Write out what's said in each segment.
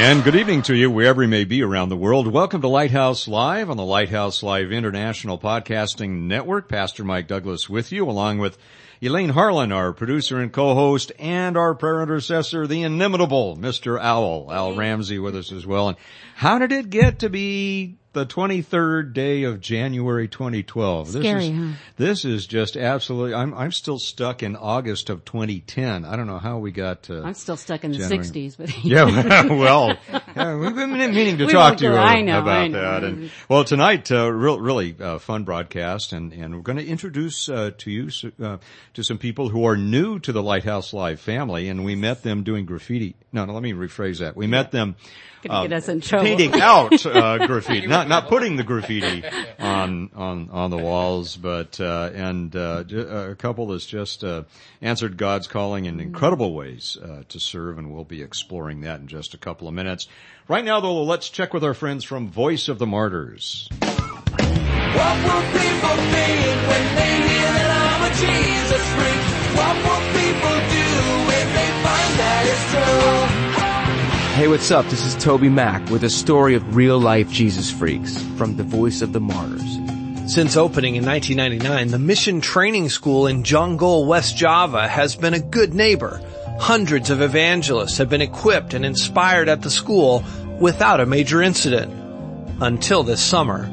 And good evening to you wherever you may be around the world. Welcome to Lighthouse Live on the Lighthouse Live International Podcasting Network. Pastor Mike Douglas with you along with Elaine Harlan, our producer and co-host and our prayer intercessor, the inimitable Mr. Owl, Al Ramsey with us as well. And how did it get to be the 23rd day of January 2012. Scary, this is, huh? This is just absolutely, I'm, I'm still stuck in August of 2010. I don't know how we got to. I'm still stuck in the 60s, but Yeah, well, yeah, we've been meaning to We talk to you I know, about know. that. And well, tonight, uh, real, really uh, fun broadcast, and and we're going to introduce uh, to you uh, to some people who are new to the Lighthouse Live family, and we met them doing graffiti. No, no, let me rephrase that. We met them. Gonna get us in trouble. Painting out uh, graffiti, not not putting the graffiti on on on the walls, but uh, and uh, a couple that's just uh, answered God's calling in incredible ways uh, to serve, and we'll be exploring that in just a couple of minutes. Right now, though, let's check with our friends from Voice of the Martyrs. What will people think when they hear that I'm a Jesus freak? Hey, what's up? This is TobyMac with a story of real life Jesus freaks from the Voice of the Martyrs. Since opening in 1999, the Mission Training School in Jonggol, West Java has been a good neighbor. Hundreds of evangelists have been equipped and inspired at the school without a major incident. Until this summer.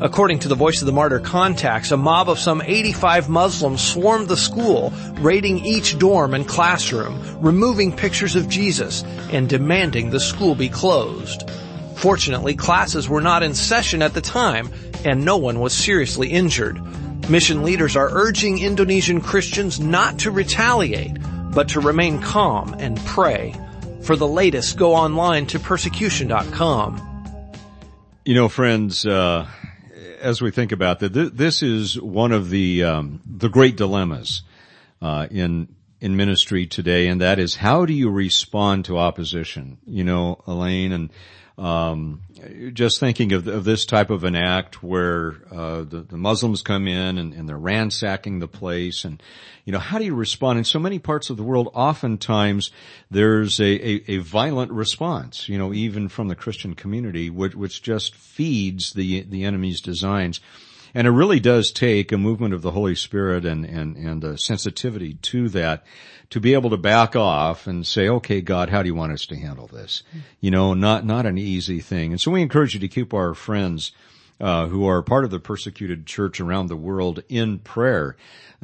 According to the Voice of the Martyr contacts, a mob of some 85 Muslims swarmed the school, raiding each dorm and classroom, removing pictures of Jesus, and demanding the school be closed. Fortunately, classes were not in session at the time, and no one was seriously injured. Mission leaders are urging Indonesian Christians not to retaliate, but to remain calm and pray. For the latest, go online to persecution.com. You know, friends, uh, as we think about that, this is one of the um, the great dilemmas uh, in in ministry today, and that is how do you respond to opposition? You know, Elaine, and um, just thinking of, of this type of an act where uh, the, the Muslims come in and, and they're ransacking the place, and you know, how do you respond? In so many parts of the world, oftentimes there's a, a, a violent response, you know, even from the Christian community, which, which just feeds the, the enemy's designs. And it really does take a movement of the Holy Spirit and, and, and a sensitivity to that to be able to back off and say, okay, God, how do you want us to handle this? Hmm. You know, not, not an easy thing. And so we encourage you to keep our friends, uh, who are part of the persecuted church around the world in prayer,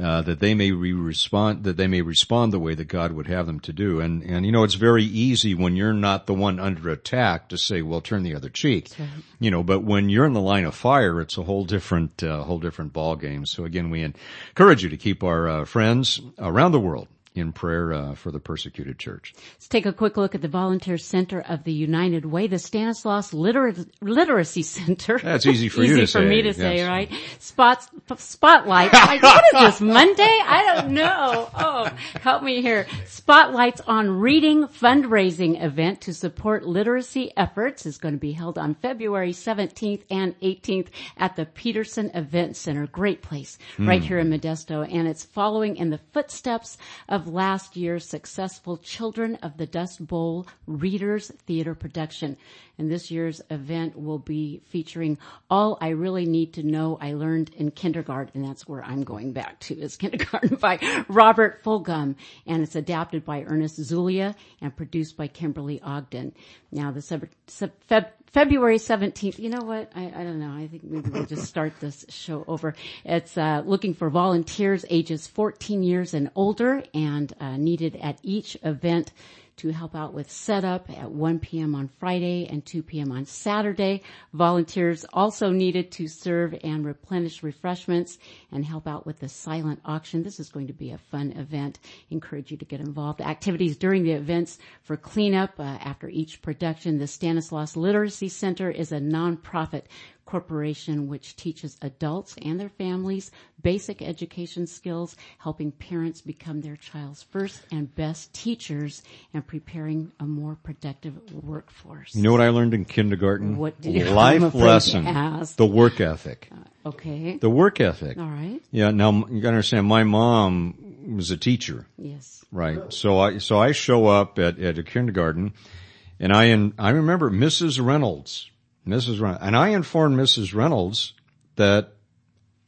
uh, that they may respond, that they may respond the way that God would have them to do. And, and you know, it's very easy when you're not the one under attack to say, well, turn the other cheek. You know, but when you're in the line of fire, it's a whole different, uh, whole different ball game. So again, we encourage you to keep our uh, friends around the world in prayer uh, for the persecuted church. Let's take a quick look at the Volunteer Center of the United Way, the Stanislaus Liter- Literacy Center. That's easy for you easy to for say, me to say, right? Spots, spotlight. Like, what is this, Monday? I don't know. Oh, help me here. Spotlights on Reading fundraising event to support literacy efforts is going to be held on February 17th and 18th at the Peterson Event Center. Great place right Hmm. here in Modesto. And it's following in the footsteps of last year's successful Children of the Dust Bowl Readers Theater production. And this year's event will be featuring All I Really Need to Know I Learned in Kindergarten. And that's where I'm going back to is kindergarten by Robert Fulghum. And it's adapted by Ernest Zulia and produced by Kimberly Ogden. Now the sub- sub- Feb- February 17th. You know what? I, I don't know. I think maybe we'll just start this show over. It's, uh, looking for volunteers ages 14 years and older and, uh, needed at each event to help out with setup at 1 p.m. on Friday and 2 p.m. on Saturday. Volunteers also needed to serve and replenish refreshments and help out with the silent auction. This is going to be a fun event. Encourage you to get involved. Activities during the events for cleanup uh, after each production. The Stanislaus Literacy Center is a nonprofit corporation which teaches adults and their families basic education skills, helping parents become their child's first and best teachers and preparing a more productive workforce. You know what I learned in kindergarten? What did Life lesson. The work ethic. Uh, okay. The work ethic. All right. Yeah. Now you gotta understand. My mom was a teacher. Yes. Right. So I, so I show up at, at a kindergarten and I, in, I remember Mrs. Reynolds, Mrs. Reynolds, and I informed Mrs. Reynolds that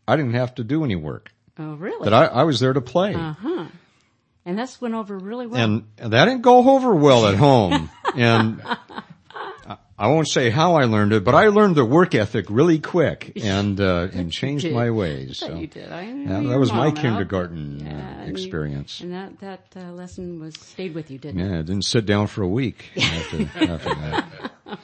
I didn't have to do any work, Oh, really? that I, I was there to play. uh-huh. And this went over really well. And that didn't go over well at home. and I- I won't say how I learned it, but I learned the work ethic really quick and, uh, and changed my ways. So you did. I yeah, that was my kindergarten Yeah, uh, and you- experience. And that, that uh, lesson was, stayed with you, didn't it? Yeah, I didn't sit down for a week after, after that.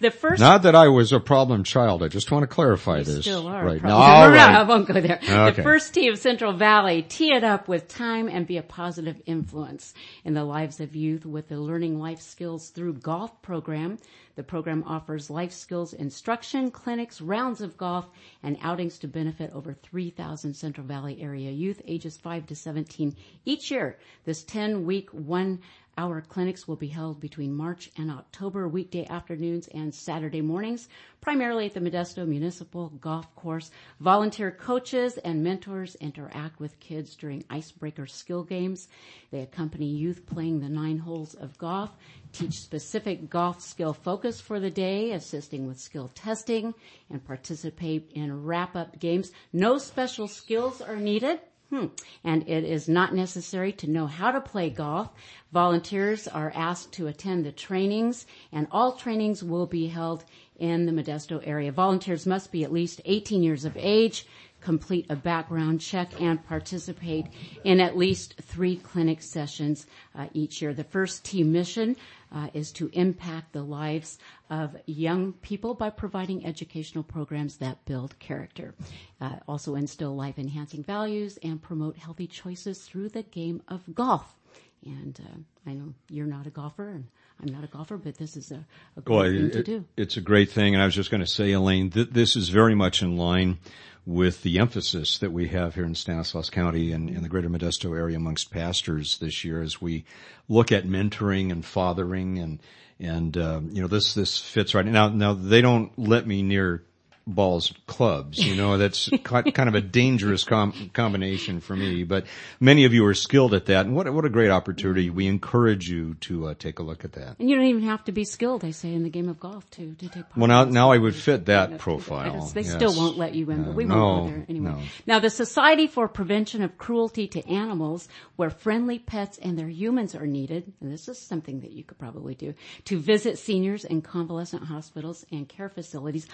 The first Not that I was a problem child. I just want to clarify You this. still are. right now. No, no, right. I won't go there. The first tee of Central Valley, tee it up with time and be a positive influence in the lives of youth with the Learning Life Skills Through Golf program. The program offers life skills instruction, clinics, rounds of golf, and outings to benefit over 3,000 Central Valley area youth ages 5 to 17 each year. This 10 week, one our clinics will be held between March and October, weekday afternoons and Saturday mornings, primarily at the Modesto Municipal Golf Course. Volunteer coaches and mentors interact with kids during icebreaker skill games. They accompany youth playing the nine holes of golf, teach specific golf skill focus for the day, assisting with skill testing, and participate in wrap-up games. No special skills are needed. Hmm. And it is not necessary to know how to play golf. Volunteers are asked to attend the trainings and all trainings will be held in the Modesto area. Volunteers must be at least 18 years of age, complete a background check and participate in at least three clinic sessions uh, each year. The first team mission uh, is to impact the lives of young people by providing educational programs that build character, uh, also instill life enhancing values and promote healthy choices through the game of golf. And uh, I know you're not a golfer and I'm not a golfer, but this is a, a great Boy, thing to do. it's a great thing. And I was just going to say, Elaine, th- this is very much in line with the emphasis that we have here in Stanislaus County and in the greater Modesto area amongst pastors this year as we look at mentoring and fathering and, and, um, you know, this, this fits right now. Now they don't let me near balls clubs, you know, that's kind of a dangerous com- combination for me, but many of you are skilled at that. And what, a- what a great opportunity. We encourage you to uh, take a look at that. And you don't even have to be skilled, they say, in the game of golf to, to take part. Well, now, now I would fit that profile. They yes. still won't let you in, but Uh, we no, won't go there anyway. no. Now, the Society for Prevention of Cruelty to Animals, where friendly pets and their humans are needed, and this is something that you could probably do, to visit seniors in convalescent hospitals and care facilities.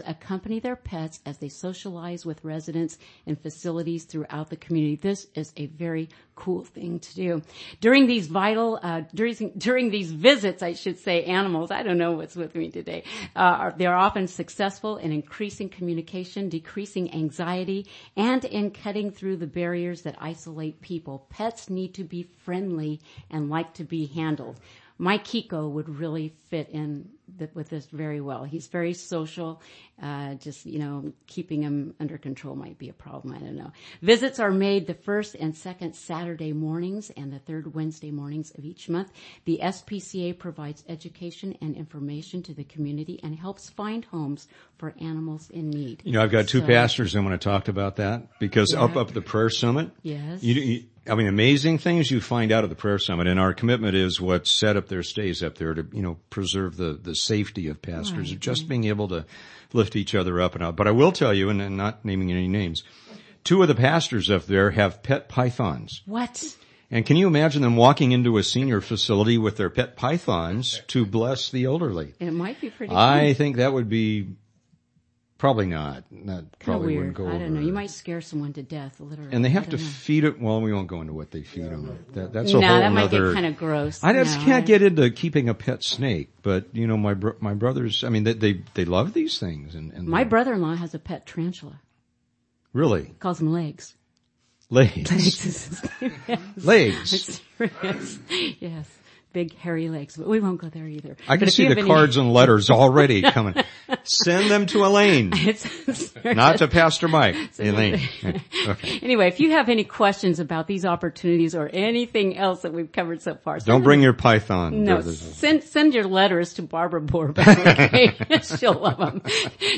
Accompany their pets as they socialize with residents in facilities throughout the community. This is a very cool thing to do. During these vital, uh, during, during these visits, I should say, animals, I don't know what's with me today, uh, are, they're often successful in increasing communication, decreasing anxiety, and in cutting through the barriers that isolate people. Pets need to be friendly and like to be handled. My Kiko would really fit in th- with this very well. He's very social. Uh, just you know, keeping him under control might be a problem. I don't know. Visits are made the first and second Saturday mornings and the third Wednesday mornings of each month. The SPCA provides education and information to the community and helps find homes for animals in need. You know, I've got two So- pastors I want to talk about that because up up at the prayer summit. Yes. You, you, I mean, amazing things you find out at the prayer summit, and our commitment is what set up there stays up there to you know preserve the the safety of pastors, Right. just being able to lift each other up and up. But I will tell you, and, and not naming any names, two of the pastors up there have pet pythons. What? And can you imagine them walking into a senior facility with their pet pythons to bless the elderly? It might be pretty. I cool. think that would be probably not. That probably weird. wouldn't go I don't know. You might scare someone to death, literally. And they have to know. feed it. Well, we won't go into what they feed them. That, that's a No, whole that might other. get kind of gross. I just No, can't I- get into keeping a pet snake, but you know, my bro- my brothers. I mean, they they, they love these things, and, and My brother-in-law has a pet tarantula. really Calls them legs. legs, legs. yes. yes. Big hairy legs, but we won't go there either. I can see the any- cards and letters already coming. Send them to Elaine, not to Pastor Mike. Elaine. Okay. Anyway, if you have any questions about these opportunities or anything else that we've covered so far, Don't bring your python. No, send send your letters to Barbara Borbeck. Okay, she'll love them.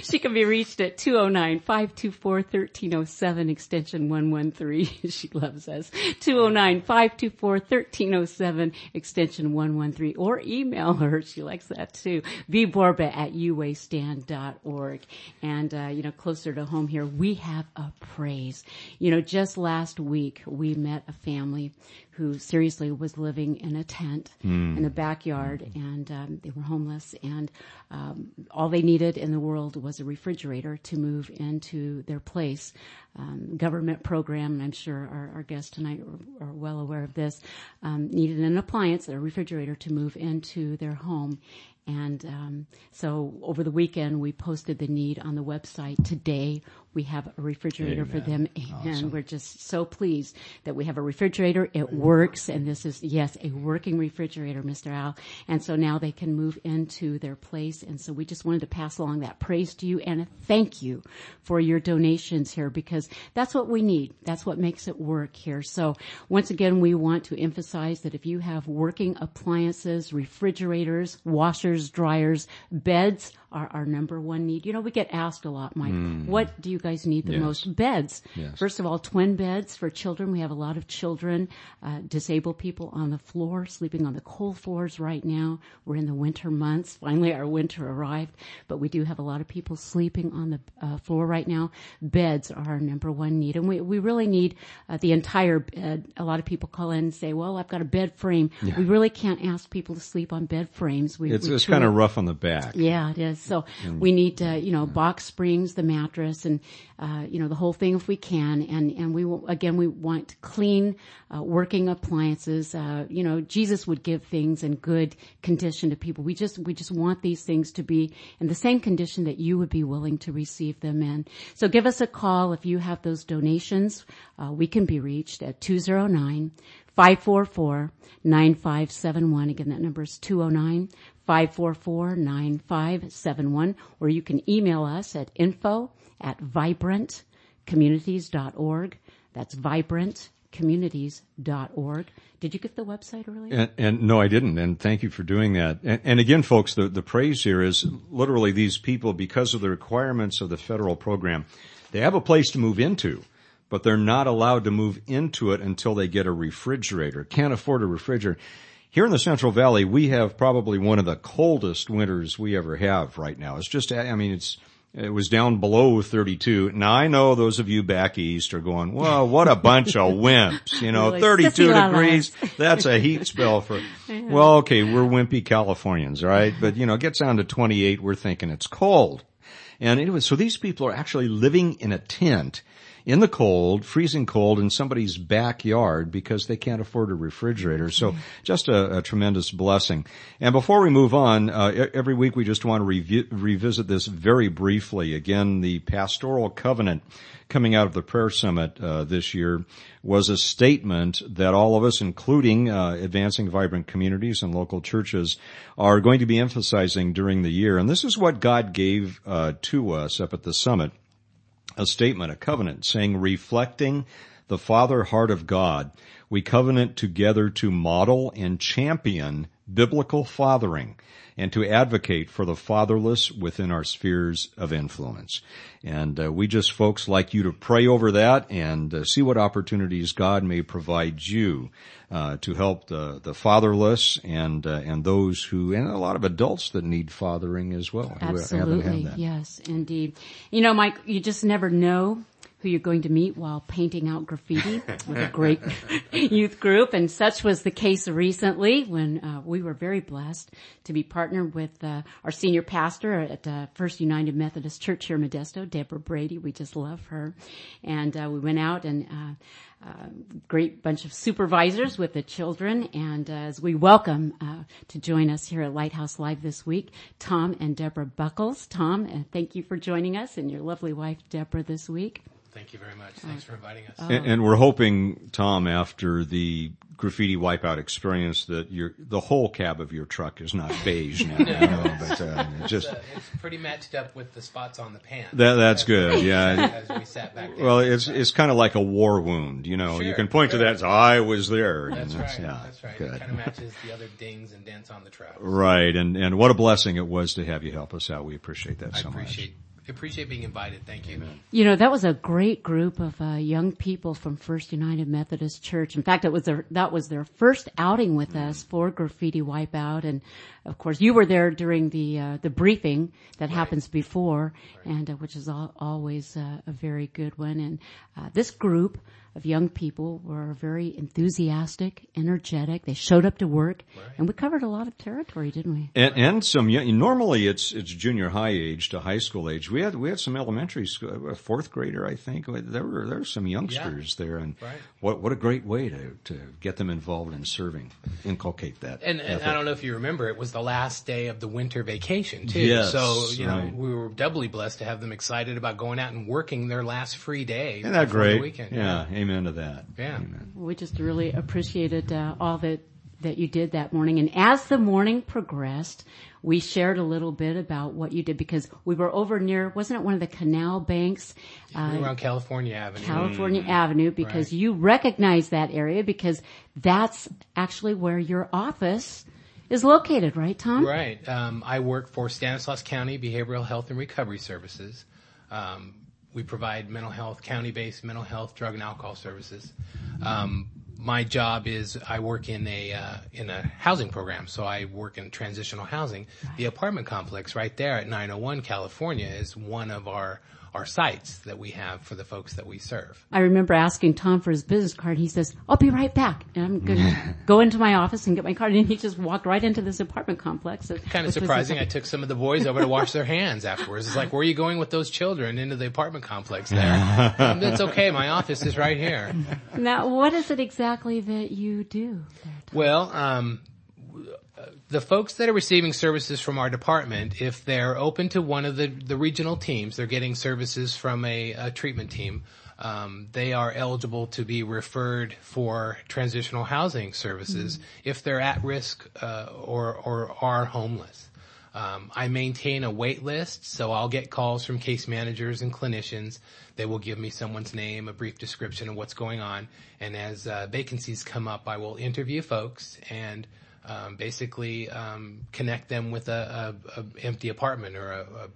She can be reached at 209-524-1307 extension 113. She loves us. 209-524-1307 extension 113 or email her. She likes that too. bborba at uwaystan.org. And, uh, you know, closer to home here, we have a praise. You know, just last week we met a family who seriously was living in a tent in a backyard and um, they were homeless and um, all they needed in the world was a refrigerator to move into their place. Um, government program, and I'm sure our, our guests tonight are, are well aware of this, um, needed an appliance, a refrigerator to move into their home. And um, so over the weekend, we posted the need on the website. Today, we have a refrigerator for them. Amen. We're just so pleased that we have a refrigerator. It works, and this is yes, a working refrigerator, Mr. Al. And so now they can move into their place. And so we just wanted to pass along that praise to you and a thank you for your donations here because that's what we need. That's what makes it work here. So once again, we want to emphasize that if you have working appliances, refrigerators, washers, dryers, beds are our number one need. You know, we get asked a lot, Mike, what do you guys need the Yes. most? Beds. Yes. First of all, twin beds for children. We have a lot of children, uh, disabled people on the floor, sleeping on the cold floors right now. We're in the winter months. Finally, our winter arrived, but we do have a lot of people sleeping on the uh, floor right now. Beds are our number one need, and we we really need uh, the entire bed. A lot of people call in and say, "Well, I've got a bed frame." We really can't ask people to sleep on bed frames. We, It's, we it's kind of rough on the back. yeah, it is. So we need to, you know, box springs, the mattress, and uh, you know the whole thing if we can. And and we will, again we want clean, uh, working appliances. Uh, you know, Jesus would give things in good condition to people. We just we just want these things to be in the same condition that you would be willing to receive them in. So give us a call if you have those donations. Uh, we can be reached at two zero nine. 544-9571. Again, that number is 209-544-9571. Or you can email us at info at vibrantcommunities.org. That's vibrantcommunities.org. Did you get the website earlier? And, and no, I didn't. And thank you for doing that. And, and again, folks, the, the praise here is literally these people, because of the requirements of the federal program, they have a place to move into, but they're not allowed to move into it until they get a refrigerator. Can't afford a refrigerator. Here in the Central Valley, we have probably one of the coldest winters we ever have right now. It's just, I mean, it's, it was down below 32. Now I know those of you back east are going, well, what a bunch of wimps, you know, Really 32 degrees. That's a heat spell for, well, okay, we're wimpy Californians, right? But you know, it gets down to 28, we're thinking it's cold. And anyway, so these people are actually living in a tent in the cold, freezing cold in somebody's backyard because they can't afford a refrigerator. So just a, a tremendous blessing. And before we move on, uh, every week we just want to revi- revisit this very briefly. Again, the pastoral covenant coming out of the prayer summit uh, this year was a statement that all of us, including uh, advancing vibrant communities and local churches, are going to be emphasizing during the year. And this is what God gave uh, to us up at the summit a statement, a covenant saying reflecting the father heart of God, we covenant together to model and champion biblical fathering and to advocate for the fatherless within our spheres of influence. And uh, we just folks like you to pray over that and uh, see what opportunities God may provide you uh, to help the, the fatherless and uh, and those who and a lot of adults that need fathering as well. who haven't had Absolutely. Yes, indeed. You know, Mike, you just never know who you're going to meet while painting out graffiti with a great youth group. And such was the case recently when uh, we were very blessed to be partnered with uh, our senior pastor at uh, First United Methodist Church here in Modesto, Deborah Brady. We just love her. And uh, we went out and uh, uh, great bunch of supervisors with the children. And uh, as we welcome uh, to join us here at Lighthouse Live this week, Tom and Debra Buckles. Tom, uh, thank you for joining us and your lovely wife, Debra, this week. Thank you very much. Thanks for inviting us. And, and we're hoping, Tom, after the graffiti wipeout experience, that your the whole cab of your truck is not beige now. you know, but uh, it just Uh, it's pretty matched up with the spots on the pants. that that's good. Yeah. As we sat back. Well, it's it's kind of like a war wound, you know. you can point to that. as, I was there. and that's right. Yeah, that's right. Good. It kind of matches the other dings and dents on the truck. Right, and and what a blessing it was to have you help us out. We appreciate that I so appreciate appreciate being invited. Thank you. You know, that was a great group of uh, young people from First United Methodist Church. In fact, it was their, that was their first outing with us for Graffiti Wipeout. And of course, you were there during the, uh, the briefing that happens before and, uh, which is al- always uh, a very good one. And, uh, this group of young people were very enthusiastic, energetic. They showed up to work and we covered a lot of territory, didn't we? And, and some normally it's it's junior high age to high school age. We had we had some elementary school, a fourth grader, I think. There were there were some youngsters there, and Right. what what a great way to to get them involved in serving, inculcate that. And, and. I don't know if you remember, it was the last day of the winter vacation too. Yes, so, you know, right. we were doubly blessed to have them excited about going out and working their last free day. Isn't that great? weekend. Yeah, amen to that. Yeah. Amen. We just really appreciated uh, all that that you did that morning. And as the morning progressed, we shared a little bit about what you did because we were over near, wasn't it one of the canal banks, We uh, were on California Avenue. California Avenue, because Right. you recognize that area because that's actually where your office is located, right, Tom? Right. Um, I work for Stanislaus County Behavioral Health and Recovery Services. Um, we provide mental health, county-based mental health, drug and alcohol services. Um, my job is I work in a uh, in a housing program, so I work in transitional housing. The apartment complex right there at 901 California is one of our our sites that we have for the folks that we serve. I remember asking Tom for his business card. He says, I'll be right back. And I'm going to go into my office and get my card. And he just walked right into this apartment complex. Kind of which was surprising. I took some of the boys over to wash their hands afterwards. It's like, where are you going with those children into the apartment complex there? um, it's okay. My office is right here. Now, what is it exactly that you do there, Well, um, the folks that are receiving services from our department, if they're open to one of the, the regional teams, they're getting services from a, a treatment team. Um, they are eligible to be referred for transitional housing services if they're at risk uh, or or are homeless. Um, I maintain a wait list, so I'll get calls from case managers and clinicians. They will give me someone's name, a brief description of what's going on, and as uh, vacancies come up, I will interview folks and um, basically um, connect them with a, a, a empty apartment or a, a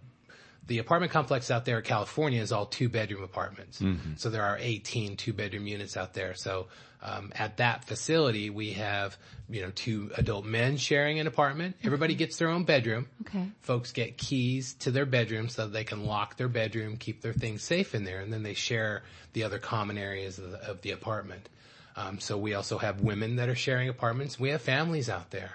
the apartment complex out there in California is all two bedroom apartments. So there are 18 two bedroom units out there. So um, at that facility, we have you know two adult men sharing an apartment. Everybody gets their own bedroom. Okay. Folks get keys to their bedroom so they can lock their bedroom, keep their things safe in there, and then they share the other common areas of the, of the apartment. Um, so we also have women that are sharing apartments. We have families out there.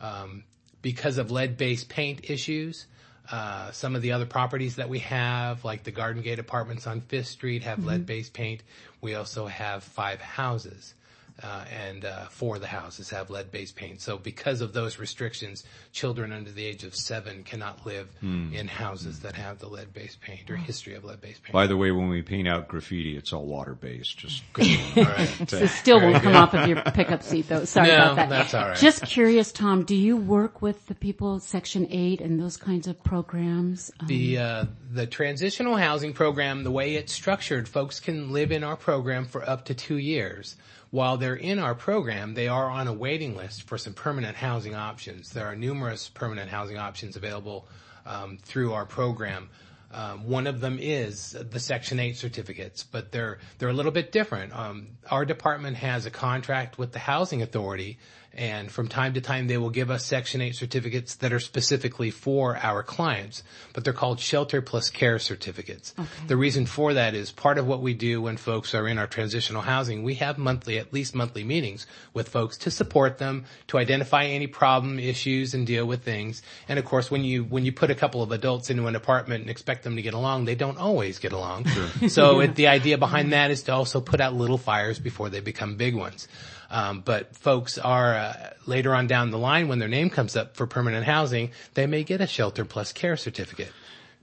Um, because of lead-based paint issues, uh, some of the other properties that we have, like the Garden Gate Apartments on Fifth Street, have lead-based paint. We also have five houses, uh, and uh, four of the houses have lead-based paint. So, because of those restrictions, children under the age of seven cannot live in houses that have the lead-based paint or history of lead-based paint. By the way, when we paint out graffiti, it's all water based. Just It still won't come off of your pickup seat though. Sorry No, about that. that's all right. Just curious, Tom, do you work with the people at Section 8 and those kinds of programs? Um, The uh, the transitional housing program, the way it's structured, folks can live in our program for up to two years. While they're in our program, they are on a waiting list for some permanent housing options. There are numerous permanent housing options available um, through our program. Um, one of them is the Section 8 certificates, but they're, they're a little bit different. Um, our department has a contract with the Housing Authority and from time to time they will give us Section 8 certificates that are specifically for our clients, but they're called shelter plus care certificates. The reason for that is part of what we do when folks are in our transitional housing, we have monthly, at least monthly meetings with folks to support them, to identify any problem issues and deal with things. And of course, when you, when you put a couple of adults into an apartment and expect them to get along, they don't always get along. So it, the idea behind that is to also put out little fires before they become big ones. Um, but folks are uh, later on down the line when their name comes up for permanent housing, they may get a shelter plus care certificate.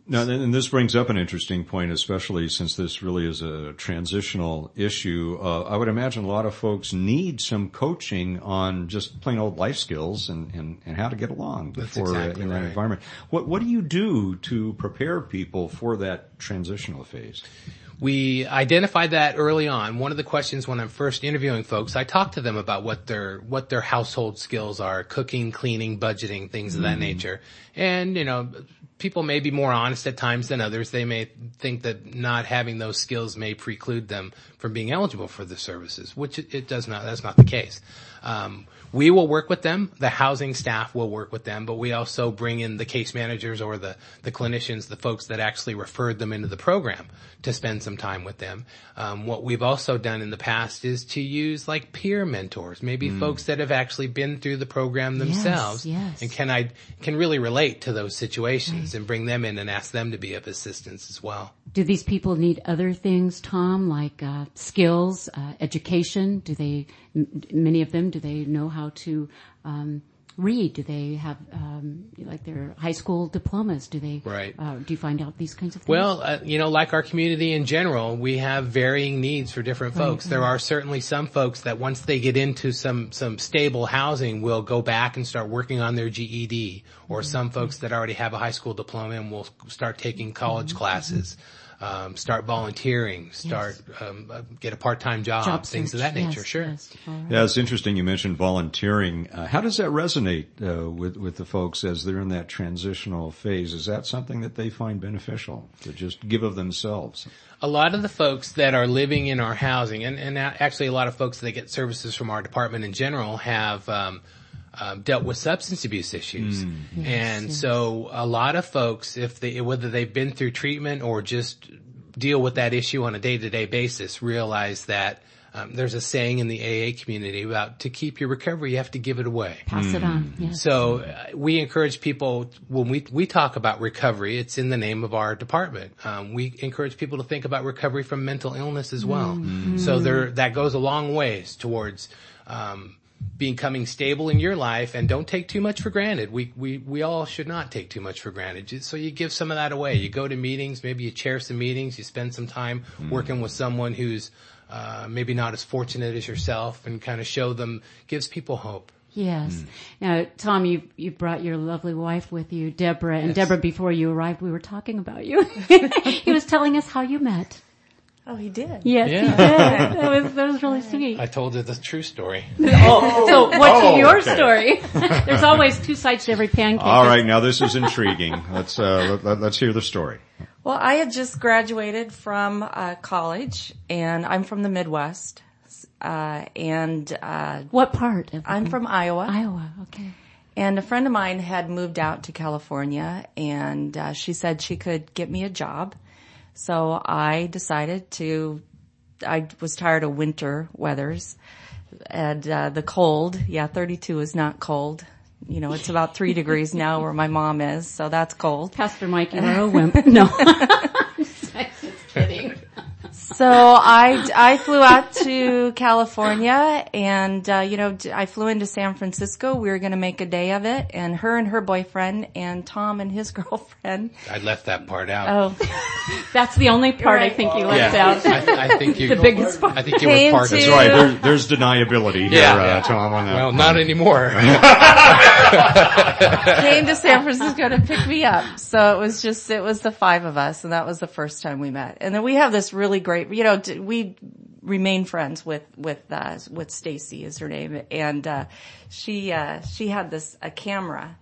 Now, and this brings up an interesting point, especially since this really is a transitional issue. Uh, I would imagine a lot of folks need some coaching on just plain old life skills and, and, and how to get along before uh, exactly in that right. environment. What what do you do to prepare people for that transitional phase? We identified that early on. One of the questions when I'm first interviewing folks, I talk to them about what their, what their household skills are, cooking, cleaning, budgeting, things of that nature. And, you know, people may be more honest at times than others. They may think that not having those skills may preclude them from being eligible for the services, which it, it does not, that's not the case. Um, we will work with them. The housing staff will work with them, but we also bring in the case managers or the, the clinicians, the folks that actually referred them into the program to spend some time with them. Um, what we've also done in the past is to use like peer mentors, maybe folks that have actually been through the program themselves yes. and can I can really relate to those situations and bring them in and ask them to be of assistance as well. Do these people need other things, Tom, like uh, skills, uh, education? Do they, m- many of them, do they know how to um, read? Do they have um, like their high school diplomas? Do they? Right. Uh, do you find out these kinds of things? Well, uh, you know, like our community in general, we have varying needs for different folks. There are certainly some folks that once they get into some, some stable housing will go back and start working on their GED or some folks that already have a high school diploma and will start taking college classes. Um, start volunteering, start um, uh, get a part-time job, Job things of that nature. Yes, sure. yes. All right. Yeah, it's interesting you mentioned volunteering. Uh, how does that resonate uh, with with the folks as they're in that transitional phase? Is that something that they find beneficial to just give of themselves? a lot of the folks that are living in our housing, and, and actually a lot of folks that get services from our department in general have um, um, dealt with substance abuse issues, and so a lot of folks, if they whether they've been through treatment or just deal with that issue on a day to day basis, realize that. Um, there's a saying in the AA community about to keep your recovery, you have to give it away. Pass it on. Yes. So uh, we encourage people when we we talk about recovery. It's in the name of our department. Um, we encourage people to think about recovery from mental illness as well. So there that goes a long ways towards. Um, becoming stable in your life and don't take too much for granted. We, we, we all should not take too much for granted. So you give some of that away. You go to meetings, maybe you chair some meetings, you spend some time working with someone who's, uh, maybe not as fortunate as yourself and kind of show them, gives people hope. Yes. Now, Tom, you you brought your lovely wife with you, Debra, and Debra. Before you arrived, we were talking about you. he was telling us how you met. Oh, he did. Yes, he did. That was that was really sweet. I told her the true story. Oh, so what's Oh, your okay. story? There's always two sides to every pancake. All right, now this is intriguing. Let's uh, let, us hear the story. Well, I had just graduated from uh, college, and I'm from the Midwest, uh, and uh, What part? Of I'm from Iowa. Iowa. Okay. And a friend of mine had moved out to California, and uh, she said she could get me a job. So I decided to. I was tired of winter weathers and uh, the cold. Yeah, 32 is not cold. You know, it's about three degrees now where my mom is, so that's cold. Pastor Mike, you are a wimp. No. I'm Just kidding. So I, I flew out to California and, uh, you know, I flew into San Francisco. We were going to make a day of it and her and her boyfriend and Tom and his girlfriend. I left that part out. Oh, That's the only part I think you left yeah. out. I, I think you, The biggest part. I think you were Came part of it. That's right. There, there's deniability here, Yeah. uh, Tom. On that. Well, not anymore. came to San Francisco to pick me up. So it was just, it was the five of us and that was the first time we met. And then we have this really great, you know, we remain friends with, with, uh, with Stacy is her name. And, uh, she, uh, she had this, a camera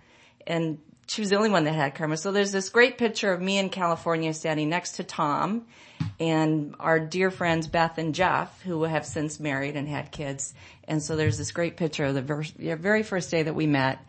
and she was the only one that had camera. So there's this great picture of me in California standing next to Tom and our dear friends Beth and Jeff, who have since married and had kids. And so there's this great picture of the very first day that we met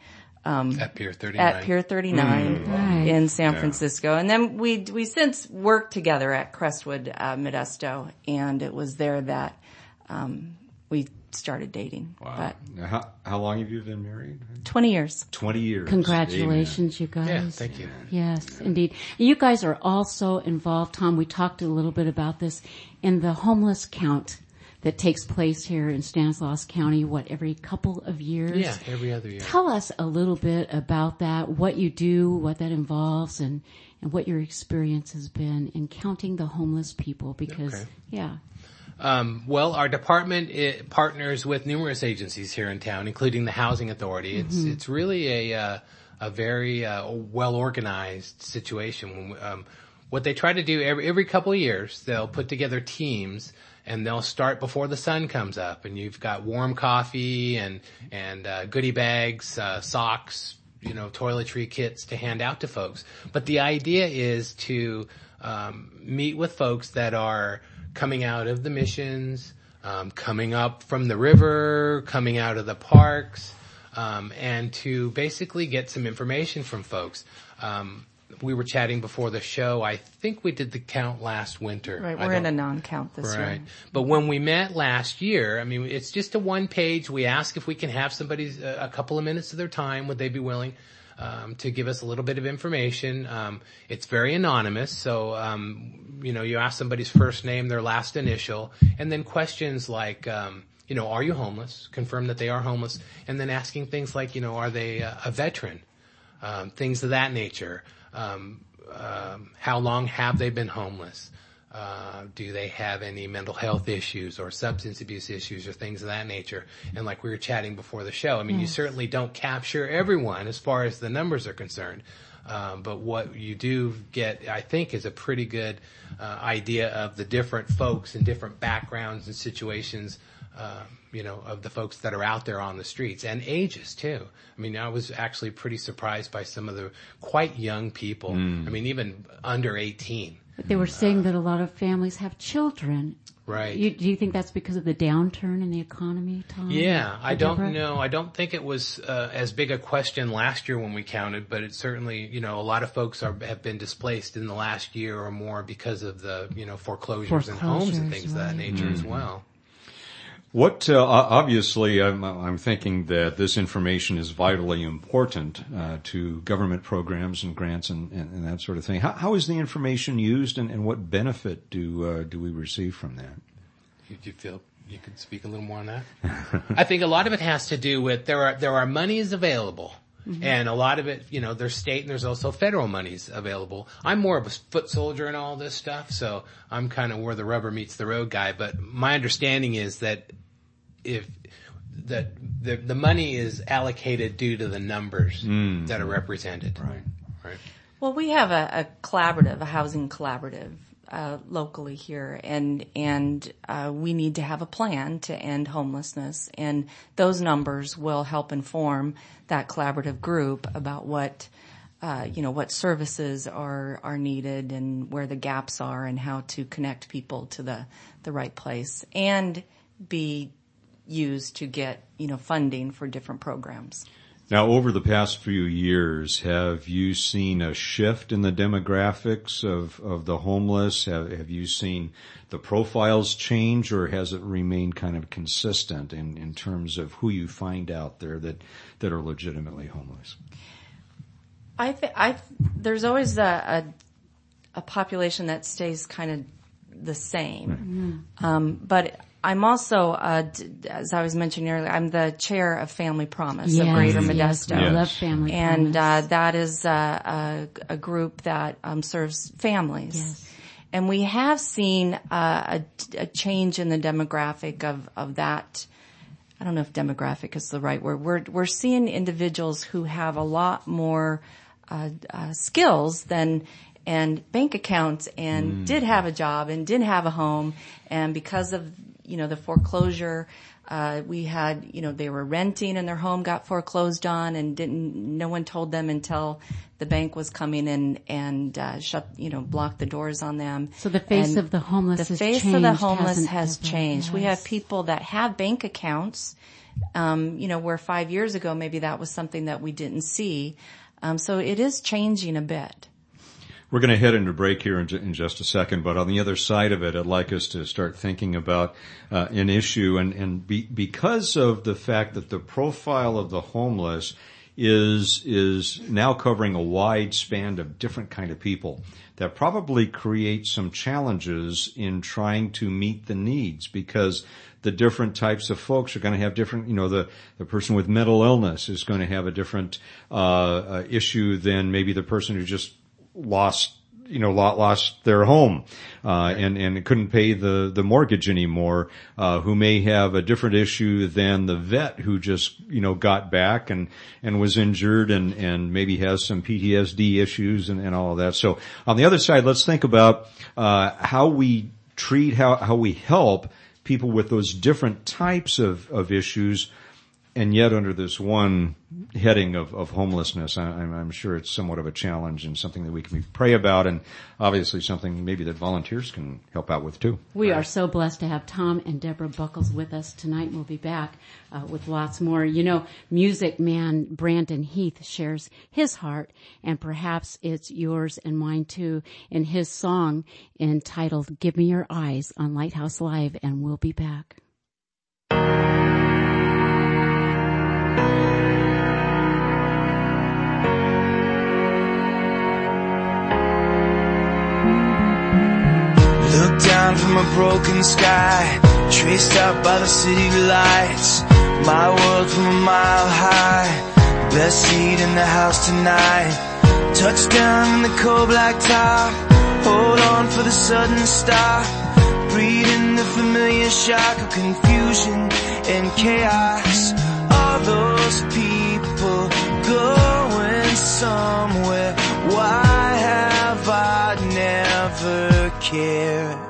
At Pier 39. at Pier 39 Right. in San Francisco. And then we, we since worked together at Crestwood, uh, Modesto. And it was there that, um, we started dating. But How, how long have you been married? 20 years. 20 years. Congratulations, you guys. Yeah, thank you. Yes, indeed. You guys are also involved, Tom. We talked a little bit about this in the homeless count that takes place here in Stanislaus County, what, every couple of years? Yeah, every other year. Tell us a little bit about that, what you do, what that involves, and, and what your experience has been in counting the homeless people because, Okay. yeah. Um, well, our department partners with numerous agencies here in town, including the Housing Authority. It's it's really a uh, a very uh, well organized situation. Um, what they try to do every every couple of years, they'll put together teams and they'll start before the sun comes up, and you've got warm coffee and and uh, goodie bags, uh, socks, you know, toiletry kits to hand out to folks. But the idea is to um, meet with folks that are coming out of the missions, um, coming up from the river, coming out of the parks, um, and to basically get some information from folks. Um, we were chatting before the show. I think we did the count last winter. Right. We're in a non-count this Right. year. But when we met last year, I mean, it's just a one page. We ask if we can have somebody a, a couple of minutes of their time. Would they be willing um, to give us a little bit of information? Um, it's very anonymous. So, um, you know, you ask somebody's first name, their last initial, and then questions like, um, you know, are you homeless? Confirm that they are homeless. And then asking things like, you know, are they uh, a veteran? um, things of that nature. Um, um, how long have they been homeless? Uh, do they have any mental health issues or substance abuse issues or things of that nature? And like we were chatting before the show, I mean, you certainly don't capture everyone as far as the numbers are concerned. Um, but what you do get, I think, is a pretty good uh, idea of the different folks and different backgrounds and situations um, you know, of the folks that are out there on the streets and ages too. I mean, I was actually pretty surprised by some of the quite young people. I mean, even under 18. But they were saying that a lot of families have children. Right. You, do you think that's because of the downturn in the economy, Tom? Yeah, I Or don't Debra? know. I don't think it was uh, as big a question last year when we counted, but it certainly, you know, a lot of folks are have been displaced in the last year or more because of the, you know, foreclosures, and homes and Foreclosures, things of that right. nature as well. What uh, obviously, I'm, I'm thinking that this information is vitally important uh, to government programs and grants and, and, and that sort of thing. How, how is the information used, and, and what benefit do uh, do we receive from that? You, you feel you could speak a little more on that? I think a lot of it has to do with there are there are monies available. Mm-hmm. And a lot of it, you know, there's state and there's also federal monies available. I'm more of a foot soldier in all this stuff, so I'm kind of where the rubber meets the road guy. But my understanding is that if that the the money is allocated due to the numbers mm. that are represented. Right. Right. Well, we have a, a collaborative, a housing collaborative uh, locally here, and and uh, we need to have a plan to end homelessness, and those numbers will help inform that collaborative group about what. Uh, you know what services are are needed and where the gaps are and how to connect people to the the right place and be used to get you know funding for different programs. Now, over the past few years, have you seen a shift in the demographics of, of the homeless? Have, have you seen the profiles change or has it remained kind of consistent in, in terms of who you find out there that, that are legitimately homeless? I think I there's always a, a a population that stays kind of the same, um, but I'm also, uh, d- as I was mentioning earlier, I'm the chair of Family Promise of Greater Modesto. we Yes. love family and uh, that is uh, a, a group that um, serves families. Yes. And we have seen uh, a, a change in the demographic of, of that. I don't know if demographic is the right word. We're we're seeing individuals who have a lot more uh, uh, skills than and bank accounts and did have a job and did have a home and because of you know, the foreclosure. Uh, we had, you know, they were renting and their home got foreclosed on and didn't, no one told them until the bank was coming in and, uh, shut, you know, blocked the doors on them. So the face And of the homeless the has face of changed, the homeless has it? changed. We have people that have bank accounts, um, you know, where five years ago maybe that was something that we didn't see. Um, so it is changing a bit. We're going to head into break here in, in just a second, but on the other side of it, I'd like us to start thinking about uh, an issue, and, and be, because of the fact that the profile of the homeless is is now covering a wide span of different kind of people, that probably creates some challenges in trying to meet the needs because the different types of folks are going to have different, you know, the, the person with mental illness is going to have a different, uh, uh, issue than maybe the person who just lost, you know, lo- lost their home, uh, and, and couldn't pay the, the mortgage anymore, uh, who may have a different issue than the vet who just, you know, got back and, and was injured and, and maybe has some PTSD issues and, and all of that. So on the other side, let's think about, uh, how we treat, how, how we help people with those different types of, of issues and yet under this one heading of, of homelessness, I, I'm, I'm sure it's somewhat of a challenge and something that we can pray about and obviously something maybe that volunteers can help out with too. We are so blessed to have Tom and Debra Buckles with us tonight. We'll be back uh, with lots more. You know, music man Brandon Heath shares his heart, and perhaps it's yours and mine too, in his song entitled "Give Me Your Eyes" on Lighthouse Live. And we'll be back. From a broken sky, traced out by the city lights. My world from a mile high, best seat in the house tonight. Touchdown in the cold black top, hold on for the sudden stop. Breathing the familiar shock of confusion and chaos. All those people going somewhere. Why have I never cared?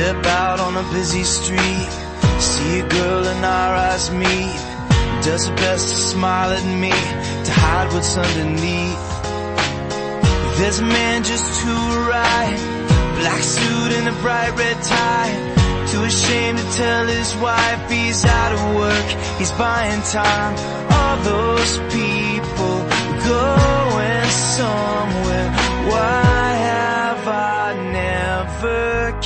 Step out on a busy street, see a girl and our eyes meet. Does her best to smile at me, to hide what's underneath. There's a man just to her right, black suit and a bright red tie. Too ashamed to tell his wife he's out of work, he's buying time. All those people going somewhere. Why have I never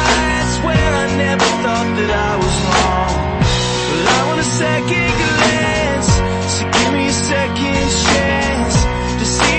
I swear I never thought that I was wrong. Well, I want a second glance, so give me a second chance to see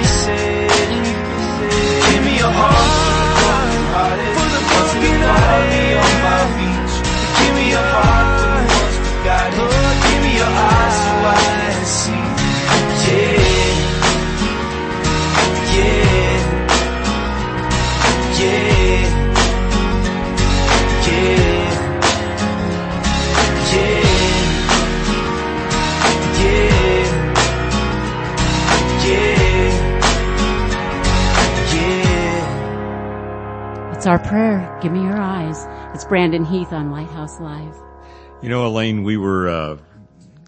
on my beach. Give me your heart when once we got it. Give me your eyes so I can see. Our prayer. Give me your eyes. It's Brandon Heath on Lighthouse Live. You know, Elaine, we were uh,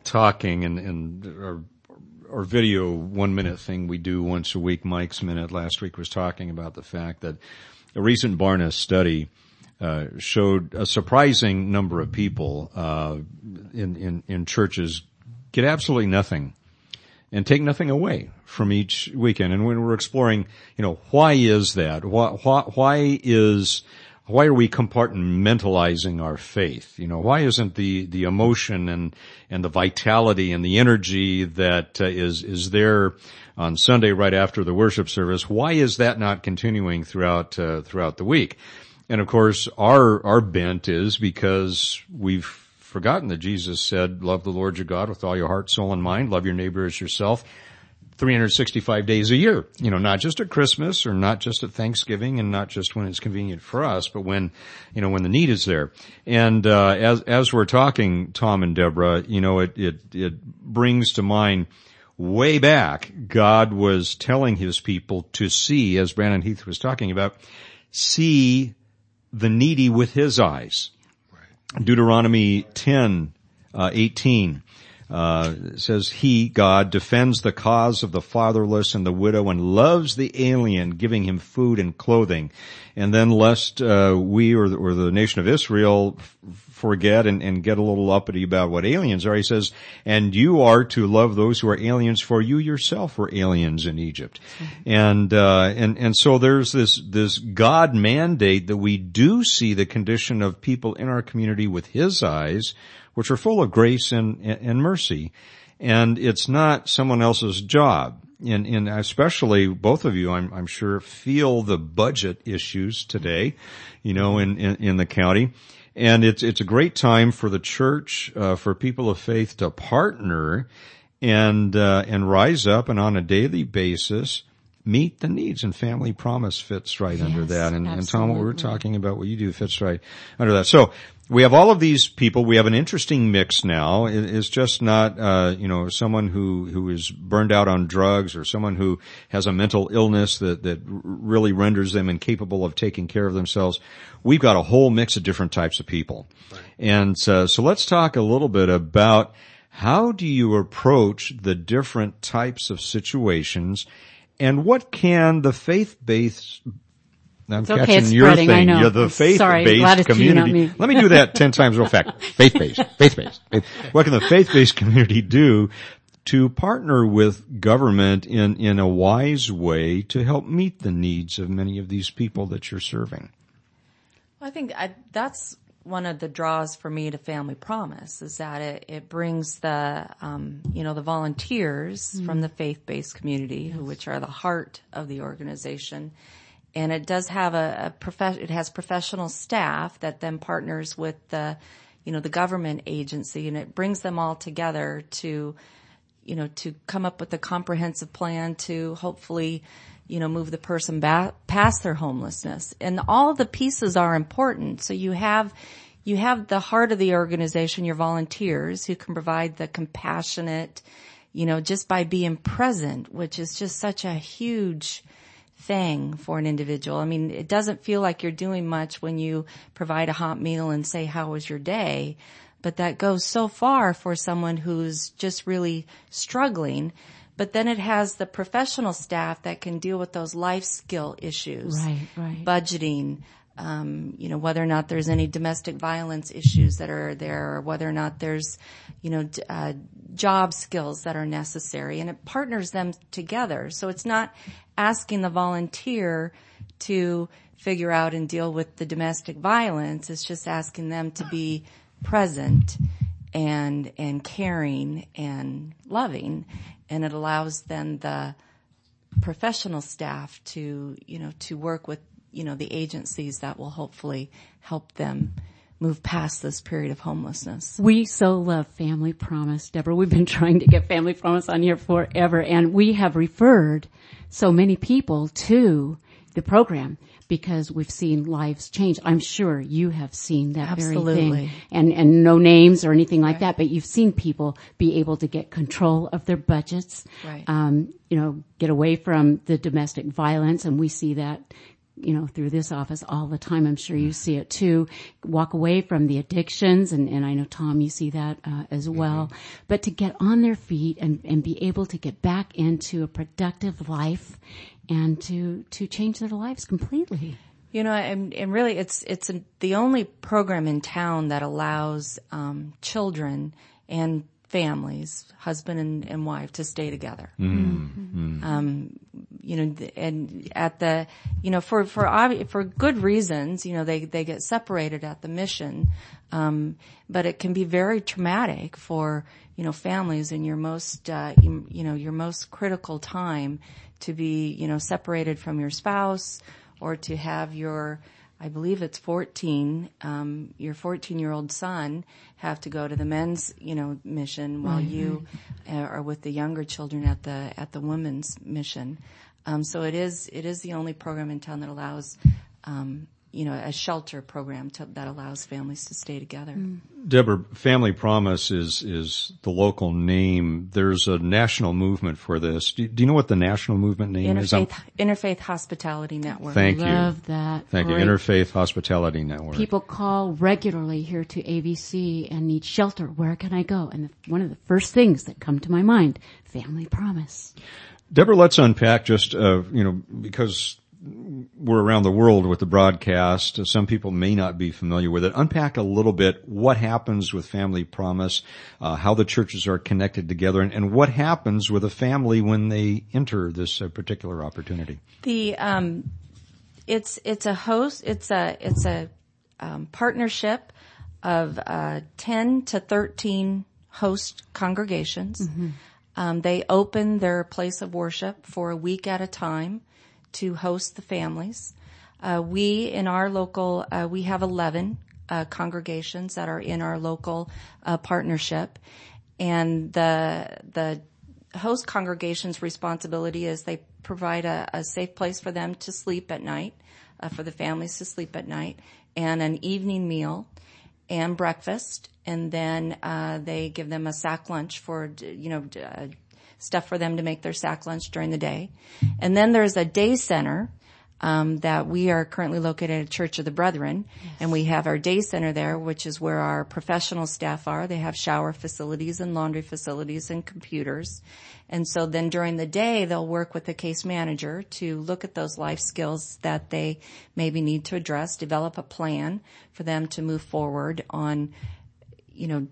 talking and, our, our video one minute thing we do once a week, Mike's Minute, last week was talking about the fact that a recent Barna study uh, showed a surprising number of people uh, in, in, in churches get absolutely nothing and take nothing away from each weekend. And when we're exploring, you know, why is that? Why, why, why is why are we compartmentalizing our faith? You know, why isn't the, the emotion and, and the vitality and the energy that uh, is is there on Sunday right after the worship service? Why is that not continuing throughout, uh, throughout the week? And of course, our, our bent is because we've forgotten that Jesus said, love the Lord your God with all your heart, soul, and mind, love your neighbor as yourself. 365 days a year. You know, not just at Christmas or not just at Thanksgiving and not just when it's convenient for us, but when, you know, when the need is there. And, uh, as, as we're talking, Tom and Debra, you know, it, it, it brings to mind way back, God was telling his people to see, as Brandon Heath was talking about, see the needy with his eyes. Deuteronomy 10, uh, 18 uh, says he, God, defends the cause of the fatherless and the widow and loves the alien, giving him food and clothing. And then lest uh, we or the, or the, nation of Israel forget and, and, get a little uppity about what aliens are, he says, and you are to love those who are aliens, for you yourself were aliens in Egypt. Mm-hmm. And uh, and and so there's this this God mandate that we do see the condition of people in our community with His eyes which are full of grace and, and mercy. And it's not someone else's job. And, and especially both of you, I'm, I'm sure, feel the budget issues today, you know, in, in, in the county. And it's, it's a great time for the church, uh, for people of faith to partner and, uh, and rise up and on a daily basis, meet the needs and family promise fits right yes, under that. And, and, Tom, what we are talking about, what you do fits right under that. So we have all of these people. We have an interesting mix now. It's just not, uh, you know, someone who, who is burned out on drugs or someone who has a mental illness that, that really renders them incapable of taking care of themselves. We've got a whole mix of different types of people. Right. And uh, so let's talk a little bit about how do you approach the different types of situations and what can the faith-based I'm it's catching okay, your spreading, thing. You're the faith-based community. Me. Let me do that ten times real fast. Faith-based. Faith-based. What can the faith-based community do to partner with government in, in a wise way to help meet the needs of many of these people that you're serving? Well, I think I, that's one of the draws for me to Family Promise is that it, it brings the, um, you know, the volunteers mm-hmm. from the faith-based community, yes. who, which are the heart of the organization, and it does have a, a it has professional staff that then partners with the, you know, the government agency, and it brings them all together to, you know, to come up with a comprehensive plan to hopefully, you know, move the person back past their homelessness. And all the pieces are important. So you have, you have the heart of the organization, your volunteers who can provide the compassionate, you know, just by being present, which is just such a huge, thing for an individual. I mean, it doesn't feel like you're doing much when you provide a hot meal and say, how was your day? But that goes so far for someone who's just really struggling. But then it has the professional staff that can deal with those life skill issues. Right, right. Budgeting, you know, whether or not there's any domestic violence issues that are there, or whether or not there's, you know, uh, job skills that are necessary, and it partners them together. So it's not asking the volunteer to figure out and deal with the domestic violence. It's just asking them to be present and and caring and loving, and it allows then the professional staff to you know to work with you know, the agencies that will hopefully help them move past this period of homelessness. We so love Family Promise, Debra. We've been trying to get Family Promise on here forever and we have referred so many people to the program because we've seen lives change. I'm sure you have seen that Absolutely. very thing. And, and no names or anything like right. that, but you've seen people be able to get control of their budgets, right. um, you know, get away from the domestic violence and we see that you know, through this office all the time. I'm sure you see it too. Walk away from the addictions, and, and I know Tom, you see that uh, as well. But to get on their feet and, and be able to get back into a productive life, and to to change their lives completely. You know, and, and really, it's it's a, the only program in town that allows um, children and families, husband and, and wife, to stay together. Um, you know, and at the, you know, for for obvi- for good reasons, you know, they they get separated at the mission, um, but it can be very traumatic for you know families in your most uh, you, you know your most critical time to be you know separated from your spouse or to have your I believe it's 14, um, your 14 year old son have to go to the men's, you know, mission while you uh, are with the younger children at the, at the women's mission. Um, so it is, it is the only program in town that allows, um, you know, a shelter program to, that allows families to stay together. Debra, Family Promise is is the local name. There's a national movement for this. Do, do you know what the national movement name is? I'm- Interfaith, Interfaith Hospitality Network. Thank you. Love that. Thank Great. you. Interfaith Hospitality Network. People call regularly here to ABC and need shelter. Where can I go? And the, one of the first things that come to my mind, Family Promise. Debra, let's unpack just, uh, you know, because we're around the world with the broadcast. Some people may not be familiar with it. Unpack a little bit what happens with Family Promise, uh, how the churches are connected together, and, and what happens with a family when they enter this uh, particular opportunity. The um, it's it's a host. It's a it's a um, partnership of uh, ten to thirteen host congregations. Um, they open their place of worship for a week at a time to host the families. Uh, we in our local uh, we have eleven uh, congregations that are in our local uh, partnership, and the the host congregation's responsibility is they provide a, a safe place for them to sleep at night, uh, for the families to sleep at night, and an evening meal and breakfast, and then uh, they give them a sack lunch for you know stuff for them to make their sack lunch during the day, and then there's a day center. Um, that we are currently located at Church of the Brethren, and we have our day center there, which is where our professional staff are. They have shower facilities and laundry facilities and computers. And so then during the day, they'll work with the case manager to look at those life skills that they maybe need to address, develop a plan for them to move forward on, you know,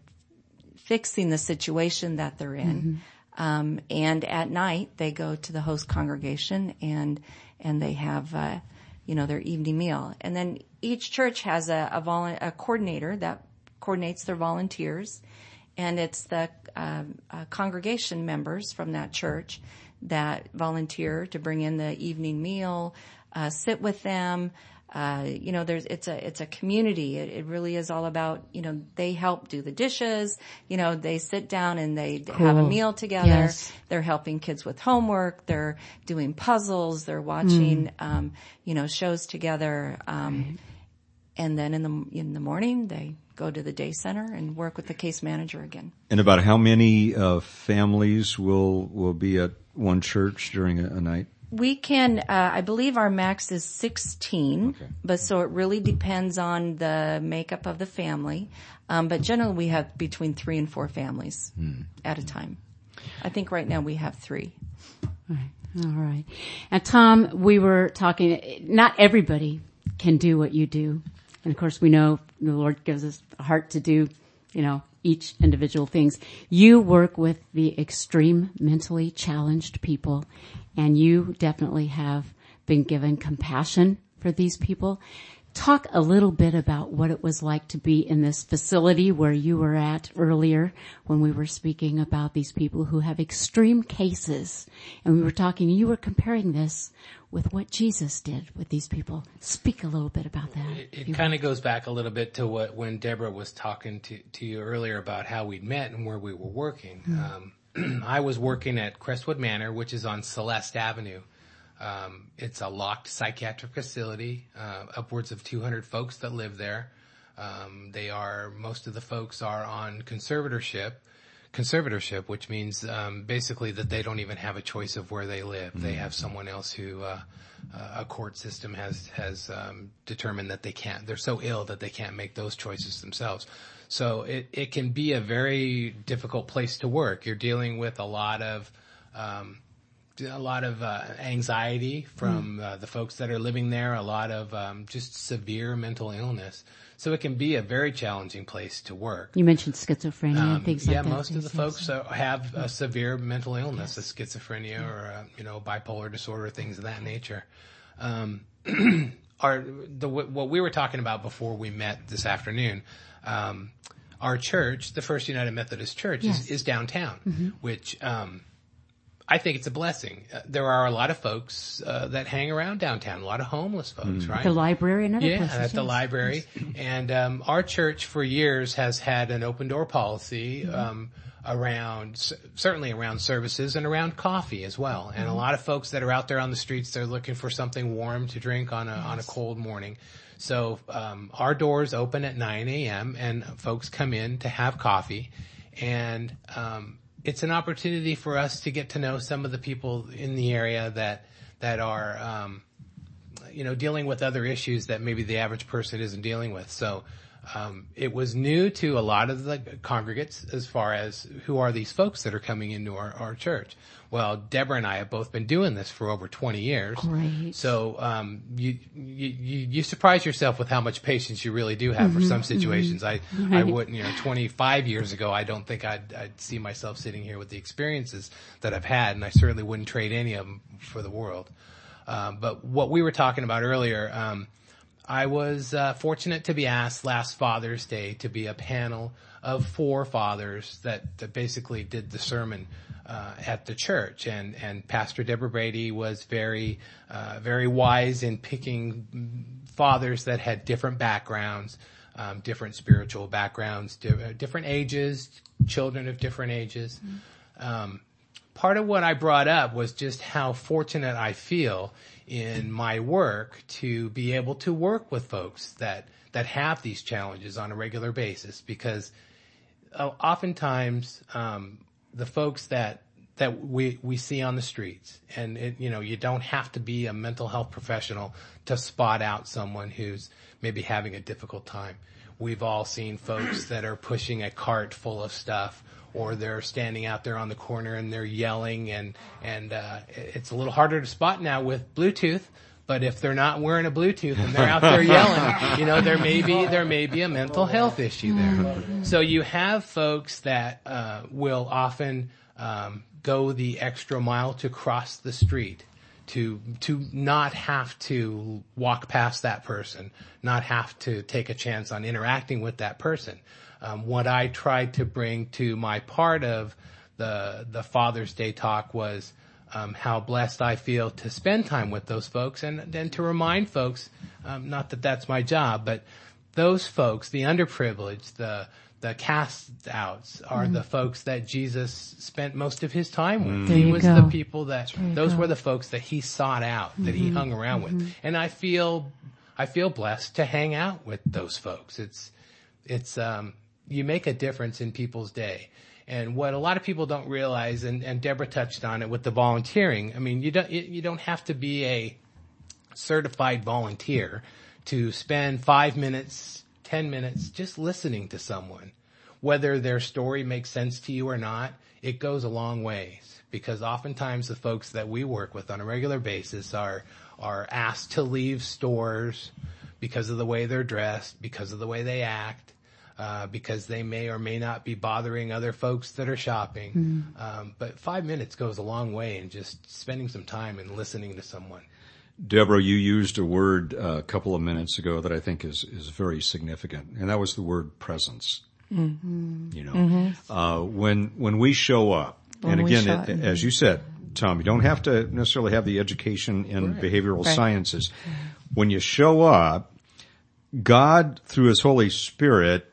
fixing the situation that they're in. Um, and at night they go to the host congregation and and they have uh, you know their evening meal. And then each church has a a, volu- a coordinator that coordinates their volunteers, and it's the um, uh, congregation members from that church that volunteer to bring in the evening meal, uh, sit with them. Uh, you know, there's, it's a, it's a community. It, it really is all about, you know, they help do the dishes. You know, they sit down and they have a meal together. Yes. They're helping kids with homework. They're doing puzzles. They're watching, Mm. um, you know, shows together. Um, and then in the, in the morning, they go to the day center and work with the case manager again. And about how many uh, families will will be at one church during a, a night? We can, uh, I believe our max is 16, Okay. but so it really depends on the makeup of the family. Um, but generally we have between three and four families at a time. I think right now we have three. All right. And Tom, we were talking, not everybody can do what you do. And of course we know the Lord gives us a heart to do, you know, each individual things. You work with the extreme mentally challenged people and you definitely have been given compassion for these people. Talk a little bit about what it was like to be in this facility where you were at earlier when we were speaking about these people who have extreme cases. And we were talking, you were comparing this with what Jesus did with these people. Speak a little bit about that. It, it kind of goes back a little bit to what when Debra was talking to, to you earlier about how we'd met and where we were working. Um, I was working at Crestwood Manor, which is on Celeste Avenue. Um, it's a locked psychiatric facility, uh, upwards of 200 folks that live there. Um, they are most of the folks are on conservatorship. conservatorship, which means um, basically that they don't even have a choice of where they live. They have someone else who uh, uh, a court system has has um, determined that they can't. They're so ill that they can't make those choices themselves. So it it can be a very difficult place to work. You're dealing with a lot of um, a lot of uh, anxiety from uh, the folks that are living there, a lot of um, just severe mental illness. So it can be a very challenging place to work. You mentioned schizophrenia and Um, things yeah, like that. most of the folks uh, have a severe mental illness, a schizophrenia or a, you know bipolar disorder, things of that nature. Um, our the what we were talking about before we met this afternoon. Um, our church, the First United Methodist Church, Yes. is, is downtown, which um, I think it's a blessing. Uh, there are a lot of folks uh, that hang around downtown, a lot of homeless folks, right? The library and other Yeah, places. at the yes. library. And um, our church for years has had an open door policy um, around, certainly around services and around coffee as well. And a lot of folks that are out there on the streets, they're looking for something warm to drink on a on a cold morning. So um, our doors open at 9 a.m. and folks come in to have coffee, and um, it's an opportunity for us to get to know some of the people in the area that that are. Um, you know, dealing with other issues that maybe the average person isn't dealing with. So, um, it was new to a lot of the congregates as far as who are these folks that are coming into our, our church. Well, Debra and I have both been doing this for over 20 years. Great. So, um, you, you, you, surprise yourself with how much patience you really do have for some situations. I, I wouldn't, you know, 25 years ago, I don't think I'd, I'd see myself sitting here with the experiences that I've had, and I certainly wouldn't trade any of them for the world. Um, but what we were talking about earlier, um, I was uh, fortunate to be asked last Father's Day to be a panel of four fathers that, that basically did the sermon uh, at the church, and and Pastor Deborah Brady was very uh, very wise in picking fathers that had different backgrounds, um, different spiritual backgrounds, di- different ages, children of different ages. Um, part of what I brought up was just how fortunate I feel in my work to be able to work with folks that that have these challenges on a regular basis because uh, oftentimes um, the folks that that we we see on the streets and it, you know you don't have to be a mental health professional to spot out someone who's maybe having a difficult time. We've all seen folks that are pushing a cart full of stuff or they're standing out there on the corner and they're yelling and and uh, it's a little harder to spot now with Bluetooth. But if they're not wearing a Bluetooth and they're out there yelling, you know, there may be there may be a mental health issue there. So you have folks that uh, will often um, go the extra mile to cross the street to to not have to walk past that person, not have to take a chance on interacting with that person. Um, what I tried to bring to my part of the the Father's Day talk was um, how blessed I feel to spend time with those folks, and then to remind folks, um, not that that's my job, but those folks, the underprivileged, the the cast outs are the folks that Jesus spent most of his time with. There he was go. the people that those go. were the folks that he sought out, that he hung around with. And I feel I feel blessed to hang out with those folks. It's it's um you make a difference in people's day. And what a lot of people don't realize, and, and Debra touched on it with the volunteering. I mean, you don't you don't have to be a certified volunteer to spend five minutes, ten minutes just listening to someone. Whether their story makes sense to you or not, it goes a long ways because oftentimes the folks that we work with on a regular basis are, are asked to leave stores because of the way they're dressed, because of the way they act, uh, because they may or may not be bothering other folks that are shopping. Um, but five minutes goes a long way in just spending some time and listening to someone. Debra, you used a word uh, a couple of minutes ago that I think is, is very significant, and that was the word presence. You know, uh, when when we show up, and again, show it, up. as you said, Tom, you don't have to necessarily have the education in behavioral Right. sciences. When you show up, God, through His Holy Spirit,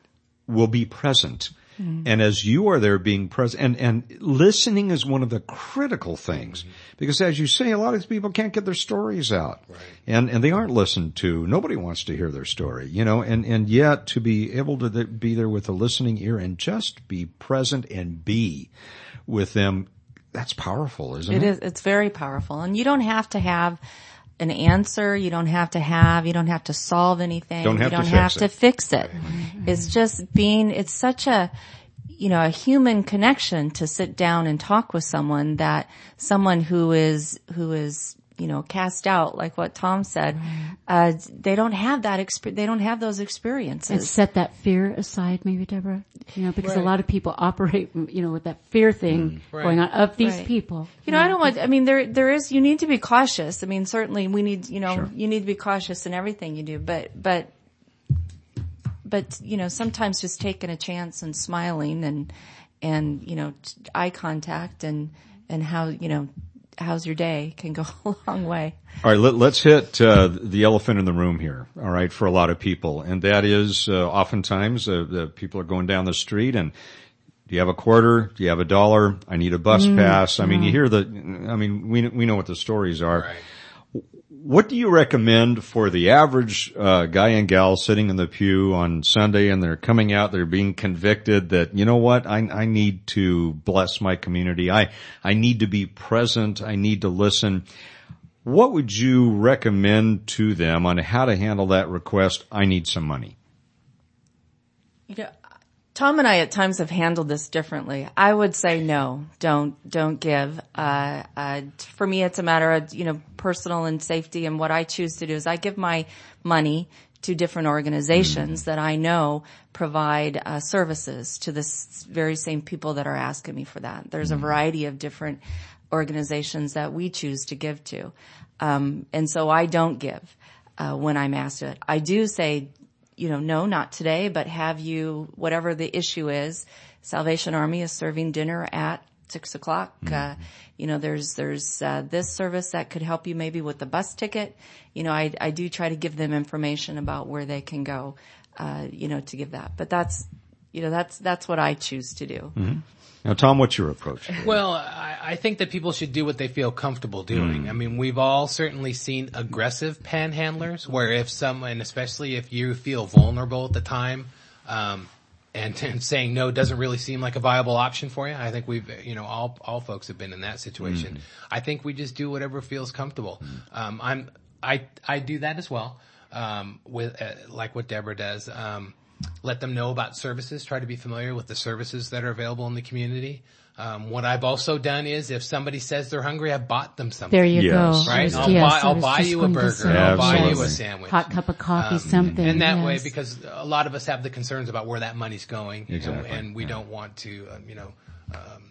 will be present. Mm-hmm. And as you are there being present, and, and listening is one of the critical things. Mm-hmm. Because as you say, a lot of these people can't get their stories out. And, and they aren't listened to. Nobody wants to hear their story, you know, and, and yet to be able to th- be there with a listening ear and just be present and be with them, that's powerful, isn't it? It is. It's very powerful, and you don't have to have an answer. You don't have to have. You don't have to solve anything. Don't have you don't fix have it. to fix it. Mm-hmm. It's just being. It's such a, you know, a human connection to sit down and talk with someone that someone who is who is you know cast out, like what Tom said. Uh, they don't have that. Exp- they don't have those experiences. and set that fear aside, maybe Debra. You know, because a lot of people operate, you know, with that fear thing going on of these Right. people. You know, I don't want, I mean, there, there is, you need to be cautious. I mean, certainly we need, you know, Sure. you need to be cautious in everything you do, but, but, but, you know, sometimes just taking a chance and smiling and, and, you know, t- eye contact and, and how, you know, how's your day can go a long way. All right, let, let's hit uh, the elephant in the room here. All right, for a lot of people, and that is uh, oftentimes uh, the people are going down the street and. Do you have a quarter? Do you have a dollar? I need a bus pass. I mean, you hear the, I mean, we, we know what the stories are. Right. What do you recommend for the average uh, guy and gal sitting in the pew on Sunday and they're coming out, they're being convicted that, you know what, I, I need to bless my community. I, I need to be present. I need to listen. What would you recommend to them on how to handle that request? I need some money. You know, Tom and I at times have handled this differently. I would say no, don't, don't give. Uh, uh, for me, it's a matter of, you know, personal and safety. And what I choose to do is I give my money to different organizations that I know provide uh, services to this very same people that are asking me for that. There's a variety of different organizations that we choose to give to. Um, and so I don't give, uh, when I'm asked it. I do say, you know, no, not today, but have you, whatever the issue is, Salvation Army is serving dinner at six o'clock. Uh, you know, there's, there's, uh, this service that could help you maybe with the bus ticket. You know, I, I do try to give them information about where they can go, uh, you know, to give that. But that's, you know, that's, that's what I choose to do. Now, Tom, what's your approach? Well, I, I think that people should do what they feel comfortable doing. I mean, we've all certainly seen aggressive panhandlers where if someone, especially if you feel vulnerable at the time, um, and, and saying no doesn't really seem like a viable option for you. I think we've, you know, all, all folks have been in that situation. I think we just do whatever feels comfortable. Um, I'm, I, I do that as well. Um, with, uh, like what Debra does. Um, let them know about services, try to be familiar with the services that are available in the community. Um, what I've also done is if somebody says they're hungry, I've bought them something. There you Yes. go. Right? Yes, I'll yes, buy, I I'll buy you a burger. I'll buy you Absolutely. a sandwich. Hot cup of coffee, Um, something. And that way, because a lot of us have the concerns about where that money's going, and- Exactly, and, we yeah. don't want to, um, you know, um,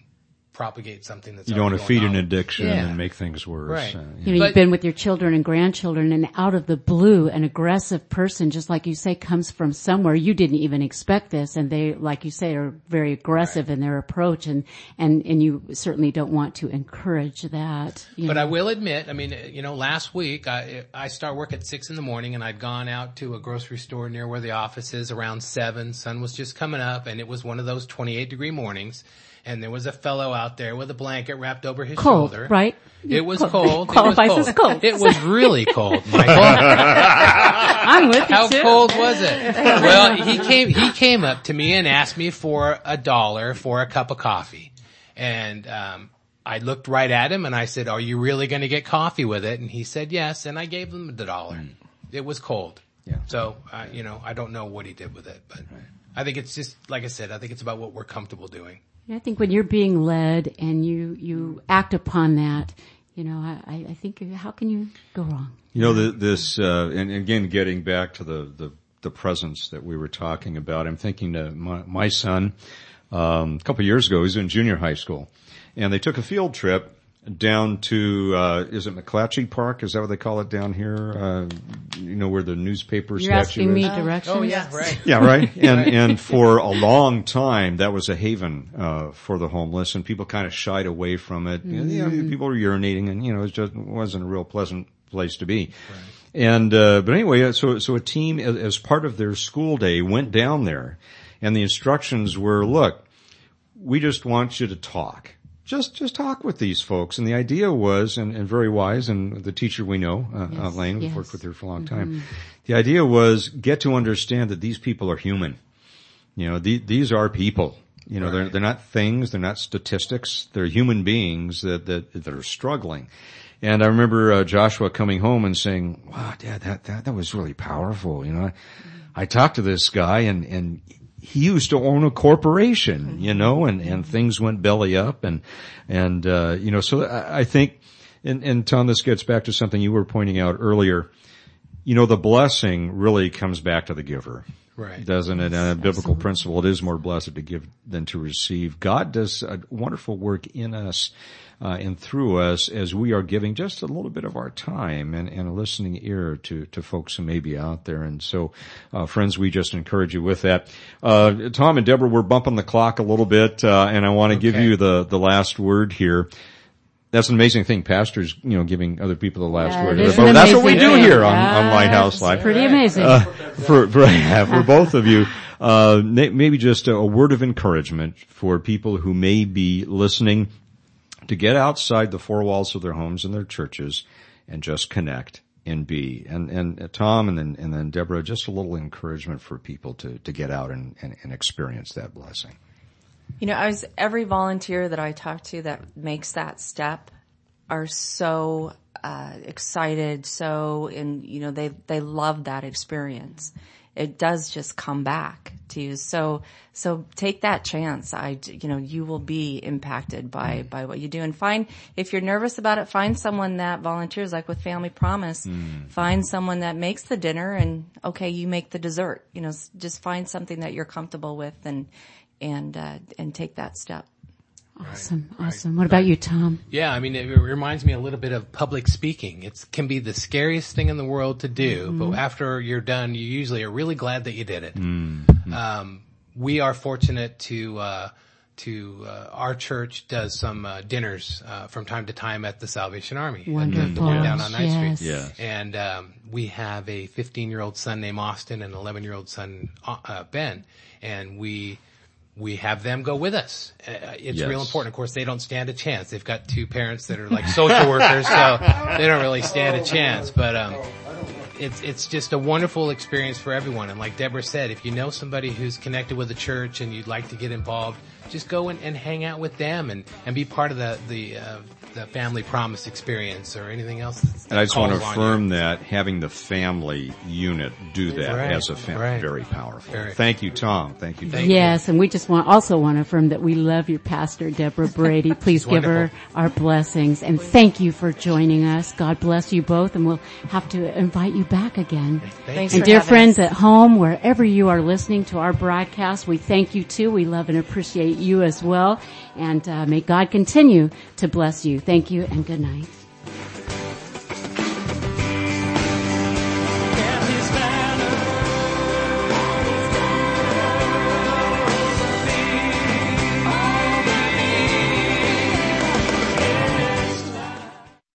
propagate something that's You don't want to feed going an addiction Yeah. and make things worse. Right. Uh, You know, you've been with your children and grandchildren and out of the blue, an aggressive person, just like you say, comes from somewhere you didn't even expect this and they, like you say, are very aggressive in their approach and, and, and you certainly don't want to encourage that. But know. I will admit, I mean, you know, last week I I start work at six in the morning, and I'd gone out to a grocery store near where the office is around seven. Sun was just coming up, and it was one of those twenty eight degree mornings. And there was a fellow out there with a blanket wrapped over his Cold, shoulder. right? It was Cold. cold. Qualifies it was as cold. It was really cold, Michael. I'm with you How too. cold was it? Well, he came, he came up to me and asked me for a dollar for a cup of coffee. And, um, I looked right at him and I said, are you really going to get coffee with it? And he said yes. And I gave him the dollar. It was cold. Yeah. So, uh, you know, I don't know what he did with it, but I think it's just, like I said, I think it's about what we're comfortable doing. I think when you're being led and you, you act upon that, you know, I, I- think how can you go wrong? You know, the, this, uh, and again, getting back to the, the, the presence that we were talking about, I'm thinking to my, my son, um, a couple years ago, he was in junior high school, and they took a field trip down to, uh, is it McClatchy Park? Is that what they call it down here? Uh, you know, where the newspaper You're statue asking is? me directions? Oh yeah, right. Yeah, right. And and for a long time, that was a haven uh, for the homeless, and people kind of shied away from it. You know, people were urinating, and you know, it just wasn't a real pleasant place to be. Right. And uh, but anyway, uh, so so a team as, as part of their school day went down there. And the instructions were, look, we just want you to talk. Just, just talk with these folks. And the idea was, and, and very wise, and the teacher we know, uh, Yes, Lane, we've yes. worked with her for a long time. The idea was get to understand that these people are human. You know, the, these are people. You know, they're, they're not things, they're not statistics, they're human beings that, that, that are struggling. And I remember uh, Joshua coming home and saying, wow, dad, that, that, that was really powerful. You know, I, I talked to this guy and, and he used to own a corporation, you know, and, and things went belly up and, and, uh, you know, so I, I think, and, and Tom, this gets back to something you were pointing out earlier. You know, the blessing really comes back to the giver Right. doesn't it? And a biblical principle, it is more blessed to give than to receive. God does a wonderful work in us uh, and through us as we are giving just a little bit of our time and, and a listening ear to to folks who may be out there. And so, uh, friends, we just encourage you with that. Uh, Tom and Debra, we're bumping the clock a little bit, uh, and I want to give you the the last word here. That's an amazing thing. Pastors, you know, giving other people the last Yeah, word. But that's what we do thing. here on, Yeah, on Lighthouse it's Live Pretty amazing. uh, for for, yeah, for both of you. Uh, maybe just a, word of encouragement for people who may be listening to get outside the four walls of their homes and their churches and just connect and be. And and uh, Tom and then and then Debra, just a little encouragement for people to to get out and and, and experience that blessing. You know, I was every volunteer that I talk to that makes that step are so uh, excited, so and you know they they love that experience. It does just come back to you. So so take that chance. I you know you will be impacted by by what you do and find if you're nervous about it, find someone that volunteers like with Family Promise. Find someone that makes the dinner and okay, you make the dessert. You know, just find something that you're comfortable with and and uh, and take that step. Awesome. Awesome. What about you, Tom? Yeah, I mean, it reminds me a little bit of public speaking. It can be the scariest thing in the world to do, but after you're done, you usually are really glad that you did it. Um, we are fortunate to, uh, to, uh, our church does some, uh, dinners, uh, from time to time at the Salvation Army. at the- The, one down on Ninth Yes. Street. Yes. And, um, we have a 15 year old son named Austin and an 11 year old son, uh, uh, Ben. And we, we have them go with us. Uh, it's Yes. real important. Of course, they don't stand a chance. They've got two parents that are like social workers, so they don't really stand a chance. But um, it's it's just a wonderful experience for everyone. And like Debra said, if you know somebody who's connected with the church and you'd like to get involved, just go and, and hang out with them and, and be part of the the uh, the family promise experience or anything else. And I just want to calls you. affirm that having the family unit do that Right, as a family, right. very powerful. Very. Thank you, Tom. Thank you. Thank you. Yes, and we just want also want to affirm that we love your pastor, Deborah Brady. Please give her our blessings and thank you for joining us. God bless you both, and we'll have to invite you back again. Thanks And for dear friends us. at home, wherever you are listening to our broadcast, we thank you too. We love and appreciate you as well. And uh, may God continue to bless you. Thank you and good night.